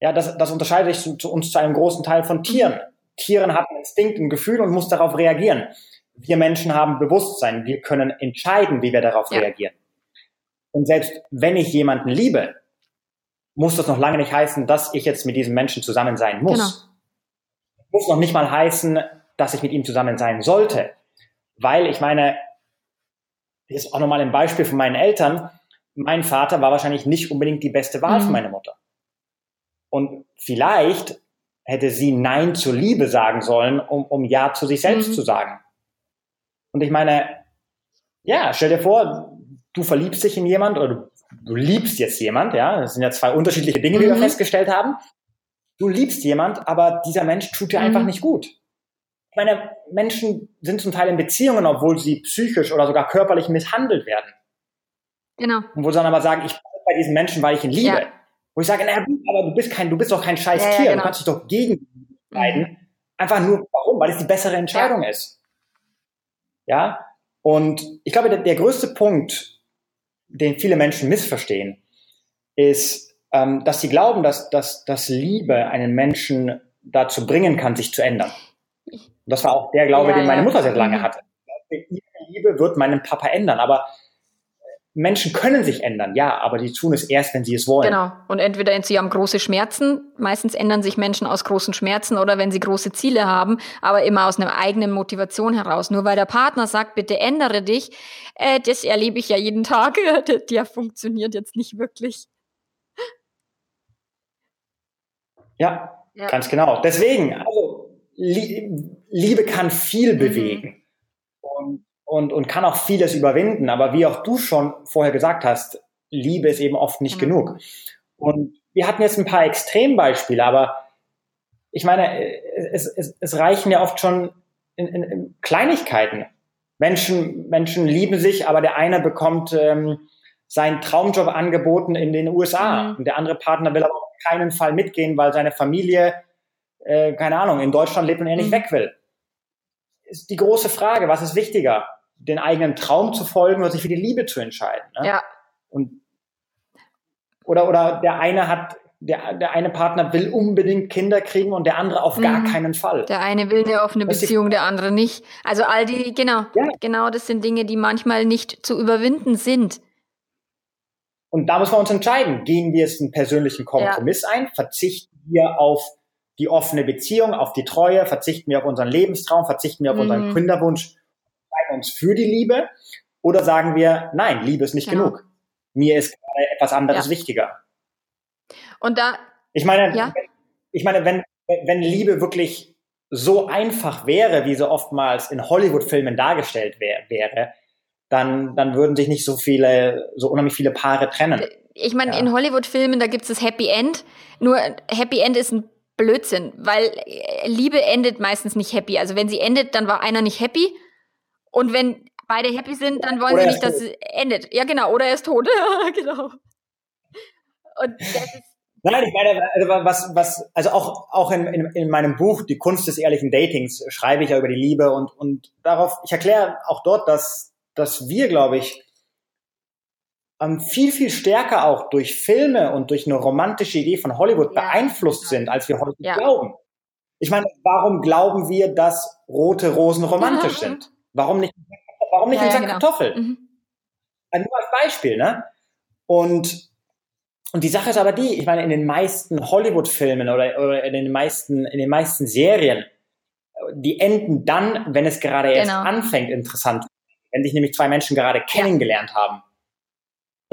Ja, das, das unterscheidet sich zu, zu, uns zu einem großen Teil von Tieren. Mhm. Tieren haben Instinkt, ein Gefühl und muss darauf reagieren. Wir Menschen haben Bewusstsein. Wir können entscheiden, wie wir darauf ja. reagieren. Und selbst wenn ich jemanden liebe, muss das noch lange nicht heißen, dass ich jetzt mit diesem Menschen zusammen sein muss. Genau. Muss noch nicht mal heißen, dass ich mit ihm zusammen sein sollte. Weil ich meine, hier ist auch nochmal ein Beispiel von meinen Eltern mein Vater war wahrscheinlich nicht unbedingt die beste Wahl mhm. für meine Mutter. Und vielleicht hätte sie Nein zur Liebe sagen sollen, um, um Ja zu sich selbst mhm. zu sagen. Und ich meine, ja, stell dir vor, du verliebst dich in jemand oder du, du liebst jetzt jemand, ja, das sind ja zwei unterschiedliche Dinge, die wir mhm. festgestellt haben. Du liebst jemand, aber dieser Mensch tut dir einfach mhm. nicht gut. Ich meine, Menschen sind zum Teil in Beziehungen, obwohl sie psychisch oder sogar körperlich misshandelt werden. Genau. Und wo sie dann aber sagen, ich bin bei diesen Menschen, weil ich ihn liebe. Ja. Wo ich sage, naja, aber du bist kein, du bist doch kein scheiß ja, Tier, ja, genau. du kannst dich doch gegen entscheiden. Mhm. Einfach nur, warum? Weil es die bessere Entscheidung ist. Ja? Und ich glaube, der, der größte Punkt, den viele Menschen missverstehen, ist, ähm, dass sie glauben, dass, dass, dass Liebe einen Menschen dazu bringen kann, sich zu ändern. Und das war auch der Glaube, den meine Mutter sehr lange mhm. hatte. Ihre Liebe wird meinen Papa ändern, aber Menschen können sich ändern, ja, aber die tun es erst, wenn sie es wollen. Genau. Und entweder sie haben große Schmerzen, meistens ändern sich Menschen aus großen Schmerzen oder wenn sie große Ziele haben, aber immer aus einer eigenen Motivation heraus. Nur weil der Partner sagt, bitte ändere dich, äh, das erlebe ich ja jeden Tag, der, der funktioniert jetzt nicht wirklich. Ja, ja, ganz genau. Deswegen, also Liebe kann viel mhm. bewegen. Und, und kann auch vieles überwinden. Aber wie auch du schon vorher gesagt hast, Liebe ist eben oft nicht mhm. genug. Und wir hatten jetzt ein paar Extrembeispiele, aber ich meine, es, es, es reichen ja oft schon in, in, in Kleinigkeiten. Menschen, Menschen lieben sich, aber der eine bekommt ähm, seinen Traumjob angeboten in den USA mhm. und der andere Partner will aber auf keinen Fall mitgehen, weil seine Familie, äh, keine Ahnung, in Deutschland lebt und er nicht mhm. weg will. Ist die große Frage, was ist wichtiger? den eigenen Traum zu folgen oder sich für die Liebe zu entscheiden. Ne? Ja. Und oder oder der eine hat der, der eine Partner will unbedingt Kinder kriegen und der andere auf gar mhm. keinen Fall. Der eine will eine offene Beziehung, der andere nicht. Also all die, genau, ja. genau, das sind Dinge, die manchmal nicht zu überwinden sind. Und da müssen wir uns entscheiden. Gehen wir jetzt einen persönlichen Kompromiss ja. ein? Verzichten wir auf die offene Beziehung, auf die Treue? Verzichten wir auf unseren Lebenstraum? Verzichten wir auf mhm. unseren Kinderwunsch? entscheiden uns für die Liebe oder sagen wir, nein, Liebe ist nicht genau. genug. Mir ist etwas anderes ja. wichtiger. Und da. Ich meine, ja? ich meine, wenn, wenn Liebe wirklich so einfach wäre, wie so oftmals in Hollywood-Filmen dargestellt wär, wäre, dann, dann würden sich nicht so viele, so unheimlich viele Paare trennen. Ich meine, ja. in Hollywood-Filmen, da gibt es das Happy End. Nur Happy End ist ein Blödsinn, weil Liebe endet meistens nicht happy. Also wenn sie endet, dann war einer nicht happy und wenn beide happy sind, dann wollen oder sie nicht, dass es endet. Ja, genau. Oder er ist tot. genau. Und das ist, Nein, ich meine, also was, was, also auch, auch in, in, in meinem Buch, Die Kunst des ehrlichen Datings, schreibe ich ja über die Liebe und, und darauf, ich erkläre auch dort, dass, dass wir, glaube ich, ähm, viel, viel stärker auch durch Filme und durch eine romantische Idee von Hollywood ja, beeinflusst genau. sind, als wir heute ja. glauben. Ich meine, warum glauben wir, dass rote Rosen romantisch sind? Warum nicht, warum nicht ja, ein Sack genau. Kartoffel? Mhm. Also nur als Beispiel, ne? Und und die Sache ist aber die, ich meine, in den meisten Hollywood-Filmen oder, oder in den meisten, in den meisten Serien, die enden dann, wenn es gerade erst genau. anfängt, interessant. Wenn sich nämlich zwei Menschen gerade kennengelernt haben,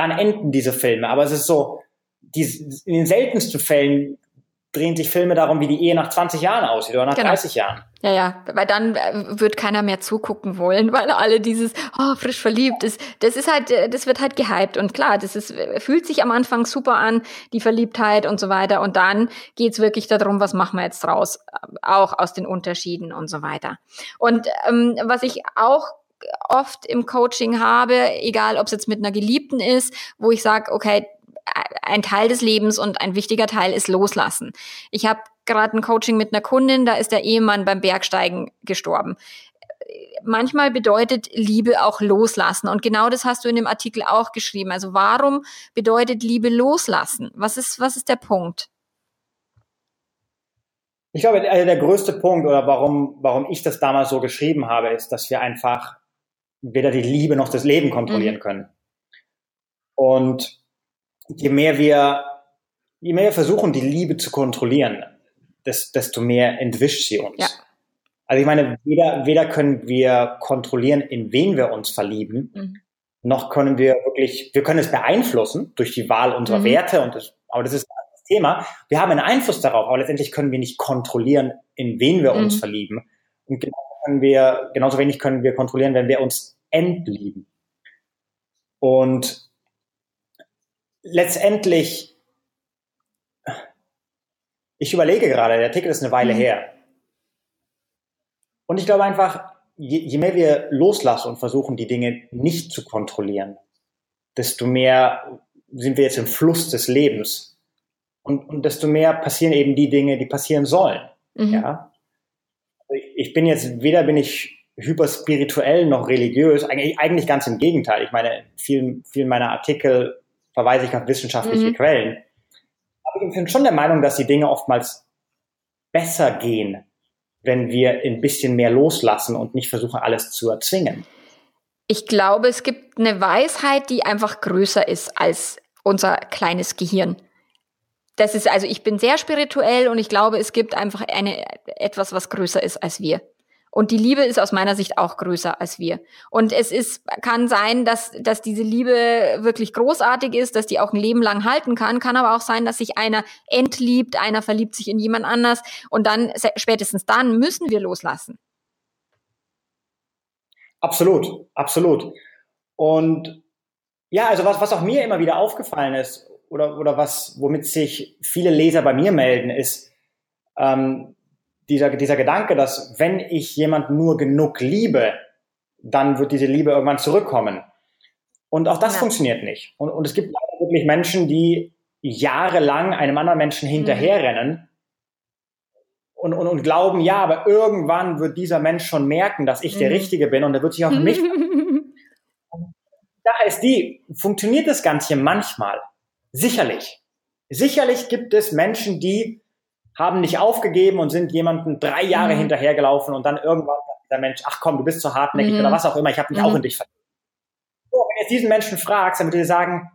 dann enden diese Filme. Aber es ist so, die, in den seltensten Fällen drehen sich Filme darum, wie die Ehe nach 20 Jahren aussieht oder nach genau. 30 Jahren. Ja, ja, weil dann äh, wird keiner mehr zugucken wollen, weil alle dieses oh, frisch verliebt ist. Das ist halt, äh, das wird halt gehypt und klar, das ist fühlt sich am Anfang super an, die Verliebtheit und so weiter und dann geht's wirklich darum, was machen wir jetzt draus, auch aus den Unterschieden und so weiter. Und ähm, was ich auch oft im Coaching habe, egal ob es jetzt mit einer Geliebten ist, wo ich sage, okay, ein Teil des Lebens und ein wichtiger Teil ist Loslassen. Ich habe gerade ein Coaching mit einer Kundin, da ist der Ehemann beim Bergsteigen gestorben. Manchmal bedeutet Liebe auch loslassen. Und genau das hast du in dem Artikel auch geschrieben. Also warum bedeutet Liebe loslassen? Was ist, was ist der Punkt? Ich glaube, der größte Punkt oder warum, warum ich das damals so geschrieben habe, ist, dass wir einfach weder die Liebe noch das Leben kontrollieren mhm. können. Und je mehr wir, je mehr wir versuchen, die Liebe zu kontrollieren, desto mehr entwischt sie uns. Ja. Also ich meine, weder, weder können wir kontrollieren, in wen wir uns verlieben, mhm. noch können wir wirklich, wir können es beeinflussen durch die Wahl unserer mhm. Werte und das, aber das ist das Thema. Wir haben einen Einfluss darauf, aber letztendlich können wir nicht kontrollieren, in wen wir mhm. uns verlieben. Und genauso können wir, genauso wenig können wir kontrollieren, wenn wir uns entlieben. Und letztendlich, ich überlege gerade, der Artikel ist eine Weile mhm. her. Und ich glaube einfach, je, je mehr wir loslassen und versuchen, die Dinge nicht zu kontrollieren, desto mehr sind wir jetzt im Fluss des Lebens. Und, und desto mehr passieren eben die Dinge, die passieren sollen. Mhm. Ja? Ich, bin jetzt, weder bin ich hyperspirituell noch religiös, eigentlich, eigentlich ganz im Gegenteil. Ich meine, vielen, vielen meiner Artikel verweise ich auf wissenschaftliche mhm. Quellen. Aber ich bin schon der Meinung, dass die Dinge oftmals besser gehen, wenn wir ein bisschen mehr loslassen und nicht versuchen, alles zu erzwingen. Ich glaube, es gibt eine Weisheit, die einfach größer ist als unser kleines Gehirn. Das ist also, ich bin sehr spirituell und ich glaube, es gibt einfach eine, etwas, was größer ist als wir. Und die Liebe ist aus meiner Sicht auch größer als wir. Und es ist, kann sein, dass, dass diese Liebe wirklich großartig ist, dass die auch ein Leben lang halten kann. Kann aber auch sein, dass sich einer entliebt, einer verliebt sich in jemand anders. Und dann, spätestens dann müssen wir loslassen. Absolut, absolut. Und ja, also was, was auch mir immer wieder aufgefallen ist, oder, oder was, womit sich viele Leser bei mir melden, ist, ähm, dieser, dieser Gedanke, dass wenn ich jemanden nur genug liebe, dann wird diese Liebe irgendwann zurückkommen. Und auch das ja. funktioniert nicht. Und, und es gibt wirklich Menschen, die jahrelang einem anderen Menschen hinterherrennen mhm. und, und, und glauben, ja, aber irgendwann wird dieser Mensch schon merken, dass ich mhm. der Richtige bin und er wird sich auch für mich. da ist die, funktioniert das Ganze manchmal. Sicherlich. Sicherlich gibt es Menschen, die haben nicht aufgegeben und sind jemanden drei Jahre mhm. hinterhergelaufen und dann irgendwann sagt dieser Mensch, ach komm, du bist zu hartnäckig mhm. oder was auch immer, ich habe mich mhm. auch in dich verliebt. So, wenn du jetzt diesen Menschen fragst, dann würde dir sagen,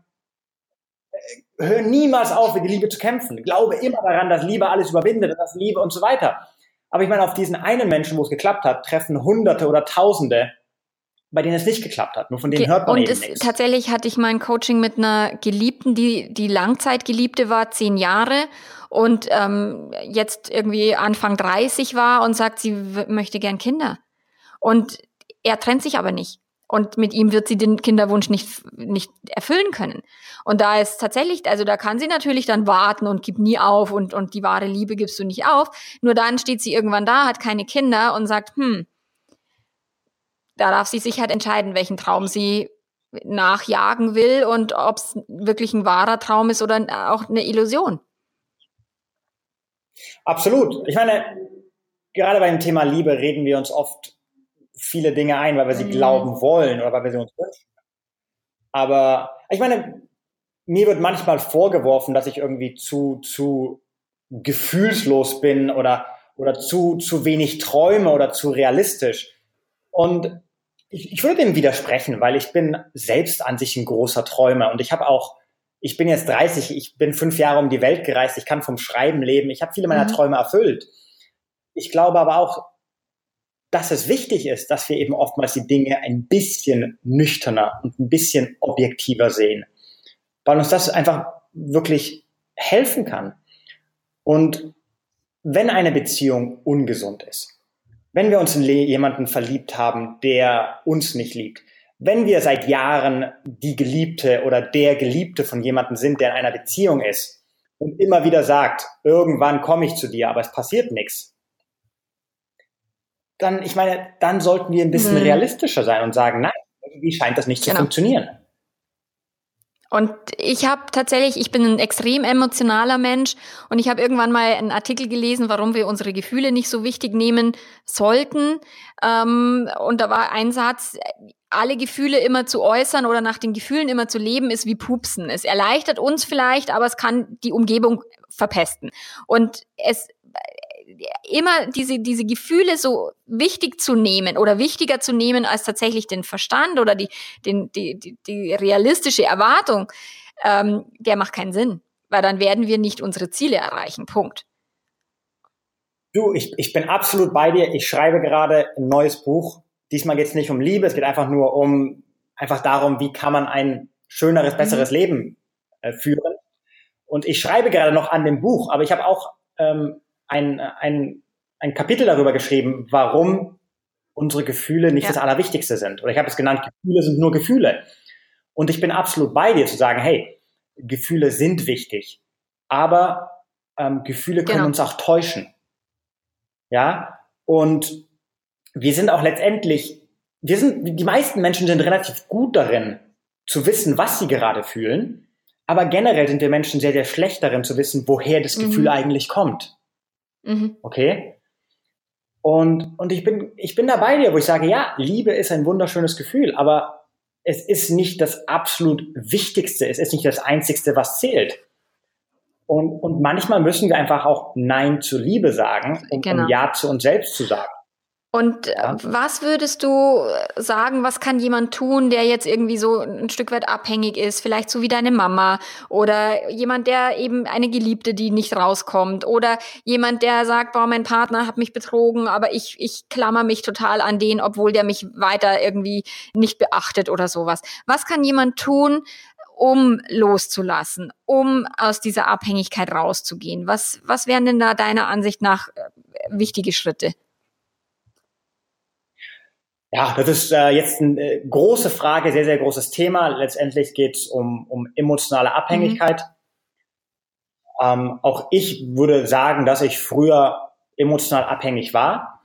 äh, hör niemals auf, für die Liebe zu kämpfen. Glaube immer daran, dass Liebe alles überwindet, dass Liebe und so weiter. Aber ich meine, auf diesen einen Menschen, wo es geklappt hat, treffen Hunderte oder Tausende, bei denen es nicht geklappt hat. Nur von denen Ge hört man und eben es, nichts. Tatsächlich hatte ich mein Coaching mit einer Geliebten, die die Langzeitgeliebte war, zehn Jahre und ähm, jetzt irgendwie Anfang 30 war und sagt, sie möchte gern Kinder. Und er trennt sich aber nicht. Und mit ihm wird sie den Kinderwunsch nicht, nicht erfüllen können. Und da ist tatsächlich, also da kann sie natürlich dann warten und gibt nie auf und, und die wahre Liebe gibst du nicht auf. Nur dann steht sie irgendwann da, hat keine Kinder und sagt, hm, da darf sie sich halt entscheiden, welchen Traum sie nachjagen will und ob es wirklich ein wahrer Traum ist oder auch eine Illusion. Absolut. Ich meine, gerade beim Thema Liebe reden wir uns oft viele Dinge ein, weil wir sie mhm. glauben wollen oder weil wir sie uns wünschen. Aber ich meine, mir wird manchmal vorgeworfen, dass ich irgendwie zu, zu gefühlslos bin oder, oder zu, zu wenig träume oder zu realistisch. Und ich, ich würde dem widersprechen, weil ich bin selbst an sich ein großer Träumer und ich habe auch, ich bin jetzt 30, ich bin fünf Jahre um die Welt gereist, ich kann vom Schreiben leben, ich habe viele meiner mhm. Träume erfüllt. Ich glaube aber auch, dass es wichtig ist, dass wir eben oftmals die Dinge ein bisschen nüchterner und ein bisschen objektiver sehen, weil uns das einfach wirklich helfen kann. Und wenn eine Beziehung ungesund ist, wenn wir uns in jemanden verliebt haben, der uns nicht liebt, wenn wir seit Jahren die Geliebte oder der Geliebte von jemandem sind, der in einer Beziehung ist und immer wieder sagt, irgendwann komme ich zu dir, aber es passiert nichts, dann, ich meine, dann sollten wir ein bisschen mhm. realistischer sein und sagen, nein, irgendwie scheint das nicht genau. zu funktionieren. Und ich habe tatsächlich, ich bin ein extrem emotionaler Mensch und ich habe irgendwann mal einen Artikel gelesen, warum wir unsere Gefühle nicht so wichtig nehmen sollten. Ähm, und da war ein Satz, alle Gefühle immer zu äußern oder nach den Gefühlen immer zu leben, ist wie Pupsen. Es erleichtert uns vielleicht, aber es kann die Umgebung verpesten. Und es immer diese, diese Gefühle so wichtig zu nehmen oder wichtiger zu nehmen als tatsächlich den Verstand oder die, den, die, die, die realistische Erwartung, ähm, der macht keinen Sinn, weil dann werden wir nicht unsere Ziele erreichen. Punkt. Du, ich, ich bin absolut bei dir. Ich schreibe gerade ein neues Buch. Diesmal geht es nicht um Liebe, es geht einfach nur um einfach darum, wie kann man ein schöneres, mhm. besseres mhm. Leben äh, führen. Und ich schreibe gerade noch an dem Buch, aber ich habe auch ähm, ein, ein, ein Kapitel darüber geschrieben, warum unsere Gefühle nicht ja. das Allerwichtigste sind. Oder ich habe es genannt, Gefühle sind nur Gefühle. Und ich bin absolut bei dir zu sagen, hey, Gefühle sind wichtig, aber ähm, Gefühle können genau. uns auch täuschen. Ja, und wir sind auch letztendlich, wir sind, die meisten Menschen sind relativ gut darin, zu wissen, was sie gerade fühlen. Aber generell sind wir Menschen sehr, sehr schlecht darin zu wissen, woher das Gefühl mhm. eigentlich kommt. Mhm. Okay? Und, und ich bin, ich bin da bei dir, wo ich sage, ja, Liebe ist ein wunderschönes Gefühl, aber es ist nicht das absolut Wichtigste, es ist nicht das Einzigste, was zählt. Und, und manchmal müssen wir einfach auch Nein zur Liebe sagen, um, genau. um Ja zu uns selbst zu sagen. Und äh, ja. was würdest du sagen, was kann jemand tun, der jetzt irgendwie so ein Stück weit abhängig ist, vielleicht so wie deine Mama oder jemand, der eben eine Geliebte, die nicht rauskommt oder jemand, der sagt, boah, mein Partner hat mich betrogen, aber ich, ich klammer mich total an den, obwohl der mich weiter irgendwie nicht beachtet oder sowas. Was kann jemand tun, um loszulassen, um aus dieser Abhängigkeit rauszugehen? Was, was wären denn da deiner Ansicht nach äh, wichtige Schritte? Ja, das ist äh, jetzt eine äh, große Frage, sehr, sehr großes Thema. Letztendlich geht es um, um emotionale Abhängigkeit. Mhm. Ähm, auch ich würde sagen, dass ich früher emotional abhängig war.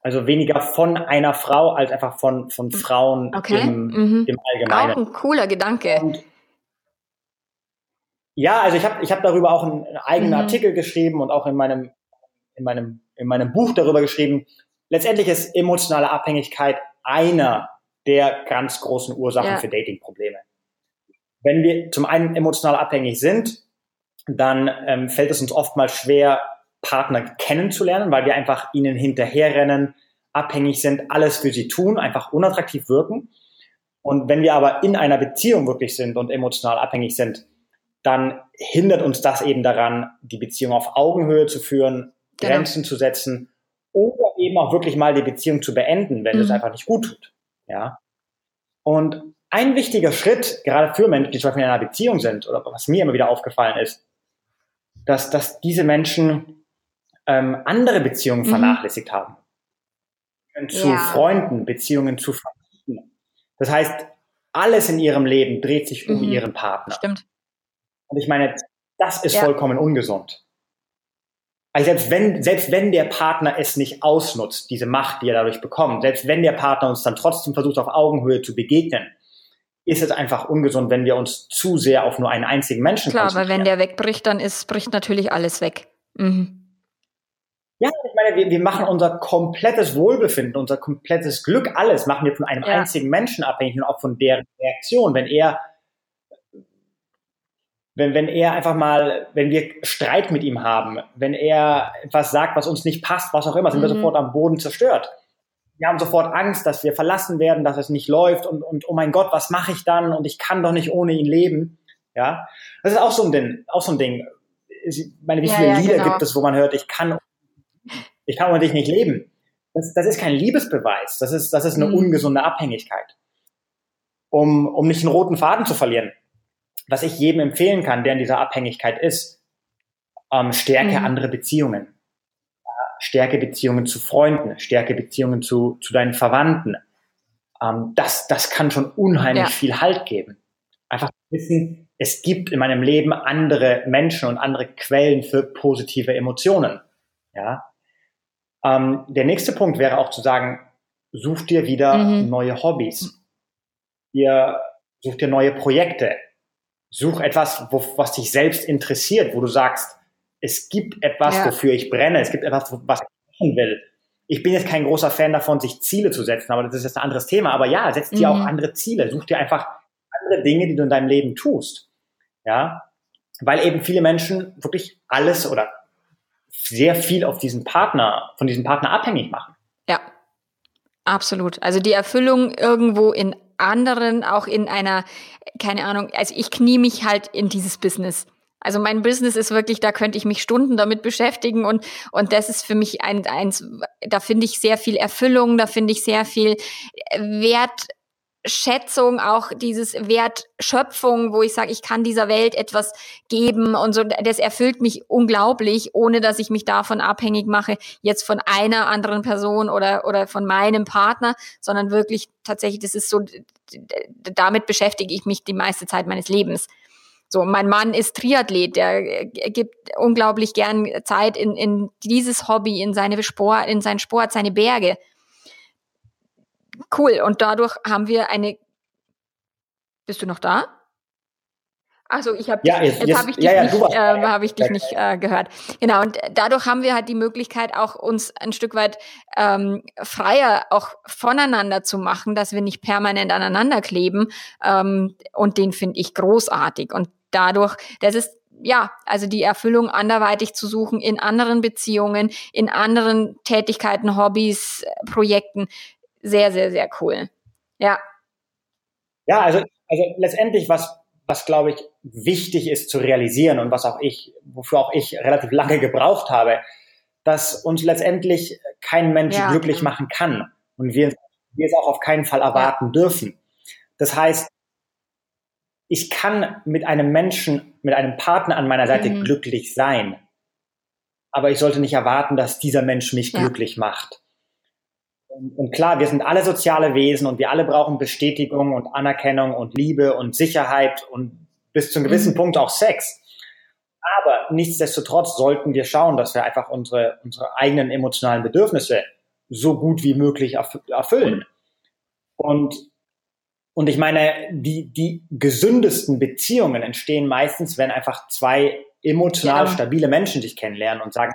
Also weniger von einer Frau als einfach von, von Frauen okay. im, mhm. im Allgemeinen. Auch ein cooler Gedanke. Und ja, also ich habe ich hab darüber auch einen, einen eigenen mhm. Artikel geschrieben und auch in meinem, in, meinem, in meinem Buch darüber geschrieben, letztendlich ist emotionale Abhängigkeit einer der ganz großen Ursachen ja. für Dating-Probleme. Wenn wir zum einen emotional abhängig sind, dann ähm, fällt es uns oftmals schwer, Partner kennenzulernen, weil wir einfach ihnen hinterherrennen, abhängig sind, alles für sie tun, einfach unattraktiv wirken. Und wenn wir aber in einer Beziehung wirklich sind und emotional abhängig sind, dann hindert uns das eben daran, die Beziehung auf Augenhöhe zu führen, genau. Grenzen zu setzen oder eben auch wirklich mal die Beziehung zu beenden, wenn mhm. es einfach nicht gut tut. Ja. Und ein wichtiger Schritt, gerade für Menschen, die zum Beispiel in einer Beziehung sind, oder was mir immer wieder aufgefallen ist, dass, dass diese Menschen ähm, andere Beziehungen mhm. vernachlässigt haben. Zu ja. Freunden, Beziehungen zu Familien. Das heißt, alles in ihrem Leben dreht sich um mhm. ihren Partner. Stimmt. Und ich meine, das ist ja. vollkommen ungesund. Also selbst wenn, selbst wenn der Partner es nicht ausnutzt, diese Macht, die er dadurch bekommt, selbst wenn der Partner uns dann trotzdem versucht, auf Augenhöhe zu begegnen, ist es einfach ungesund, wenn wir uns zu sehr auf nur einen einzigen Menschen Klar, weil wenn der wegbricht, dann ist, bricht natürlich alles weg. Mhm. Ja, ich meine, wir, wir machen unser komplettes Wohlbefinden, unser komplettes Glück, alles machen wir von einem ja. einzigen Menschen abhängig und auch von deren Reaktion. Wenn er, wenn, wenn er einfach mal, wenn wir Streit mit ihm haben, wenn er etwas sagt, was uns nicht passt, was auch immer, sind mhm. wir sofort am Boden zerstört. Wir haben sofort Angst, dass wir verlassen werden, dass es nicht läuft und, und oh mein Gott, was mache ich dann? Und ich kann doch nicht ohne ihn leben. Ja, das ist auch so ein Ding, auch so ein Ding. Ich meine, wie viele ja, Lieder genau. gibt es, wo man hört, ich kann ich kann ohne dich nicht leben. Das, das ist kein Liebesbeweis. Das ist, das ist eine mhm. ungesunde Abhängigkeit. Um, um nicht einen roten Faden zu verlieren. Was ich jedem empfehlen kann, der in dieser Abhängigkeit ist, ähm, stärke mhm. andere Beziehungen. Stärke Beziehungen zu Freunden, stärke Beziehungen zu, zu deinen Verwandten. Ähm, das, das kann schon unheimlich ja. viel Halt geben. Einfach wissen, es gibt in meinem Leben andere Menschen und andere Quellen für positive Emotionen. Ja, ähm, der nächste Punkt wäre auch zu sagen, such dir wieder mhm. neue Hobbys. Ihr, such dir neue Projekte. Such etwas, wo, was dich selbst interessiert, wo du sagst, es gibt etwas, ja. wofür ich brenne, es gibt etwas, was ich machen will. Ich bin jetzt kein großer Fan davon, sich Ziele zu setzen, aber das ist jetzt ein anderes Thema. Aber ja, setz dir mhm. auch andere Ziele. Such dir einfach andere Dinge, die du in deinem Leben tust. Ja, weil eben viele Menschen wirklich alles oder sehr viel auf diesen Partner, von diesem Partner abhängig machen. Ja, absolut. Also die Erfüllung irgendwo in anderen, auch in einer, keine Ahnung, also ich knie mich halt in dieses Business. Also mein Business ist wirklich, da könnte ich mich Stunden damit beschäftigen und, und das ist für mich ein, eins, da finde ich sehr viel Erfüllung, da finde ich sehr viel Wert, Schätzung, auch dieses Wertschöpfung, wo ich sage, ich kann dieser Welt etwas geben und so, das erfüllt mich unglaublich, ohne dass ich mich davon abhängig mache, jetzt von einer anderen Person oder, oder von meinem Partner, sondern wirklich tatsächlich, das ist so, damit beschäftige ich mich die meiste Zeit meines Lebens. So, mein Mann ist Triathlet, der gibt unglaublich gern Zeit in, in dieses Hobby, in seine Sport, in seinen Sport, seine Berge cool. Und dadurch haben wir eine. Bist du noch da? Also ich habe ja, jetzt, jetzt habe ich dich ja, ja, nicht, äh, hab ich dich nicht äh, gehört. Genau und dadurch haben wir halt die Möglichkeit auch uns ein Stück weit ähm, freier auch voneinander zu machen, dass wir nicht permanent aneinander kleben ähm, und den finde ich großartig und dadurch das ist ja, also die Erfüllung anderweitig zu suchen in anderen Beziehungen, in anderen Tätigkeiten, Hobbys, Projekten, sehr, sehr, sehr cool. Ja. Ja, also, also letztendlich, was, was glaube ich wichtig ist zu realisieren und was auch ich, wofür auch ich relativ lange gebraucht habe, dass uns letztendlich kein Mensch ja. glücklich machen kann und wir, wir es auch auf keinen Fall erwarten ja. dürfen. Das heißt, ich kann mit einem Menschen, mit einem Partner an meiner Seite mhm. glücklich sein, aber ich sollte nicht erwarten, dass dieser Mensch mich ja. glücklich macht. Und, klar, wir sind alle soziale Wesen und wir alle brauchen Bestätigung und Anerkennung und Liebe und Sicherheit und bis zu einem gewissen mhm. Punkt auch Sex. Aber nichtsdestotrotz sollten wir schauen, dass wir einfach unsere, unsere eigenen emotionalen Bedürfnisse so gut wie möglich erfüllen. Und, und ich meine, die, die gesündesten Beziehungen entstehen meistens, wenn einfach zwei emotional ja. stabile Menschen sich kennenlernen und sagen,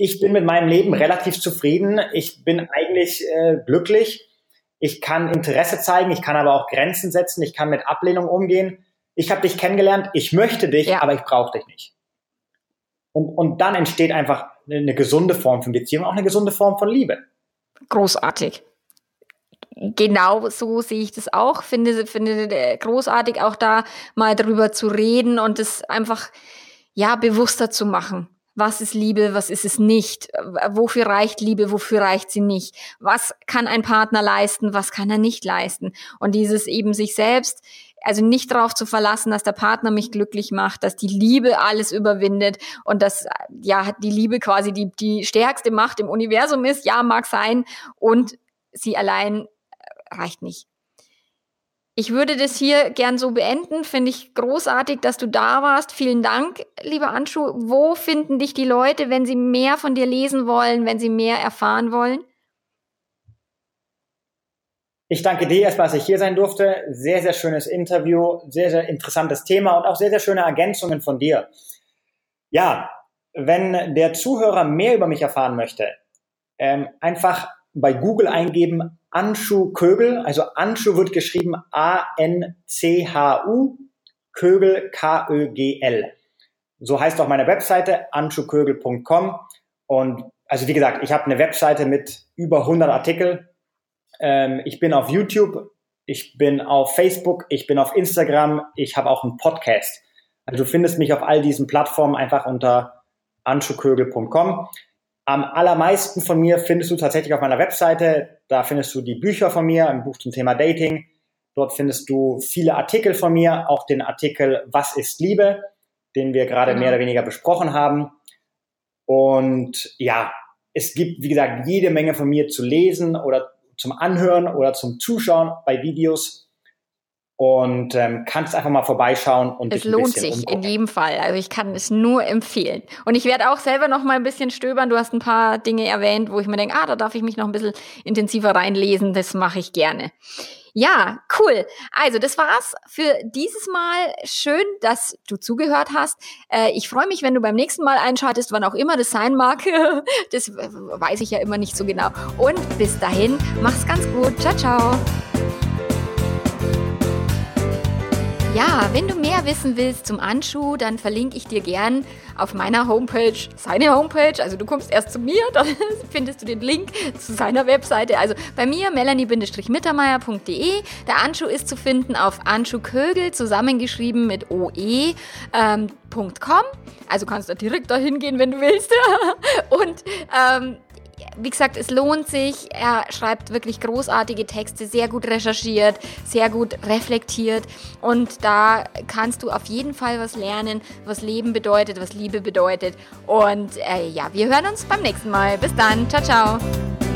ich bin mit meinem Leben relativ zufrieden. Ich bin eigentlich äh, glücklich. Ich kann Interesse zeigen, ich kann aber auch Grenzen setzen, ich kann mit Ablehnung umgehen. Ich habe dich kennengelernt, ich möchte dich, ja. aber ich brauche dich nicht. Und, und dann entsteht einfach eine gesunde Form von Beziehung, auch eine gesunde Form von Liebe. Großartig. Genau so sehe ich das auch. Finde, finde äh, großartig, auch da mal drüber zu reden und es einfach ja bewusster zu machen was ist Liebe, was ist es nicht, wofür reicht Liebe, wofür reicht sie nicht, was kann ein Partner leisten, was kann er nicht leisten. Und dieses eben sich selbst, also nicht darauf zu verlassen, dass der Partner mich glücklich macht, dass die Liebe alles überwindet und dass ja die Liebe quasi die, die stärkste Macht im Universum ist, ja, mag sein, und sie allein reicht nicht. Ich würde das hier gern so beenden. Finde ich großartig, dass du da warst. Vielen Dank, lieber Anschu. Wo finden dich die Leute, wenn sie mehr von dir lesen wollen, wenn sie mehr erfahren wollen? Ich danke dir erstmal, dass ich hier sein durfte. Sehr, sehr schönes Interview, sehr, sehr interessantes Thema und auch sehr, sehr schöne Ergänzungen von dir. Ja, wenn der Zuhörer mehr über mich erfahren möchte, ähm, einfach bei Google eingeben Anschu Kögel. Also Anschu wird geschrieben A-N-C-H-U, Kögel K-Ö-G-L. So heißt auch meine Webseite anschukögel.com. Und also wie gesagt, ich habe eine Webseite mit über 100 Artikeln. Ähm, ich bin auf YouTube, ich bin auf Facebook, ich bin auf Instagram, ich habe auch einen Podcast. Also du findest mich auf all diesen Plattformen einfach unter anschukögel.com. Am allermeisten von mir findest du tatsächlich auf meiner Webseite. Da findest du die Bücher von mir, ein Buch zum Thema Dating. Dort findest du viele Artikel von mir, auch den Artikel Was ist Liebe, den wir gerade genau. mehr oder weniger besprochen haben. Und ja, es gibt, wie gesagt, jede Menge von mir zu lesen oder zum Anhören oder zum Zuschauen bei Videos und ähm, kannst einfach mal vorbeischauen und es lohnt sich umgucken. in jedem Fall. Also ich kann es nur empfehlen. Und ich werde auch selber noch mal ein bisschen stöbern. Du hast ein paar Dinge erwähnt, wo ich mir denke, ah, da darf ich mich noch ein bisschen intensiver reinlesen. Das mache ich gerne. Ja, cool. Also das war's für dieses Mal. Schön, dass du zugehört hast. Äh, ich freue mich, wenn du beim nächsten Mal einschaltest, wann auch immer das sein mag. das weiß ich ja immer nicht so genau. Und bis dahin, mach's ganz gut. Ciao, ciao. Ja, wenn du mehr wissen willst zum Anschuh, dann verlinke ich dir gern auf meiner Homepage seine Homepage. Also du kommst erst zu mir, dann findest du den Link zu seiner Webseite. Also bei mir melanie-mittermeier.de. Der Anschuh ist zu finden auf Anschuhkögel, zusammengeschrieben mit oe.com. Ähm, also kannst du direkt dahin gehen, wenn du willst. Und ähm, wie gesagt, es lohnt sich. Er schreibt wirklich großartige Texte, sehr gut recherchiert, sehr gut reflektiert. Und da kannst du auf jeden Fall was lernen, was Leben bedeutet, was Liebe bedeutet. Und äh, ja, wir hören uns beim nächsten Mal. Bis dann. Ciao, ciao.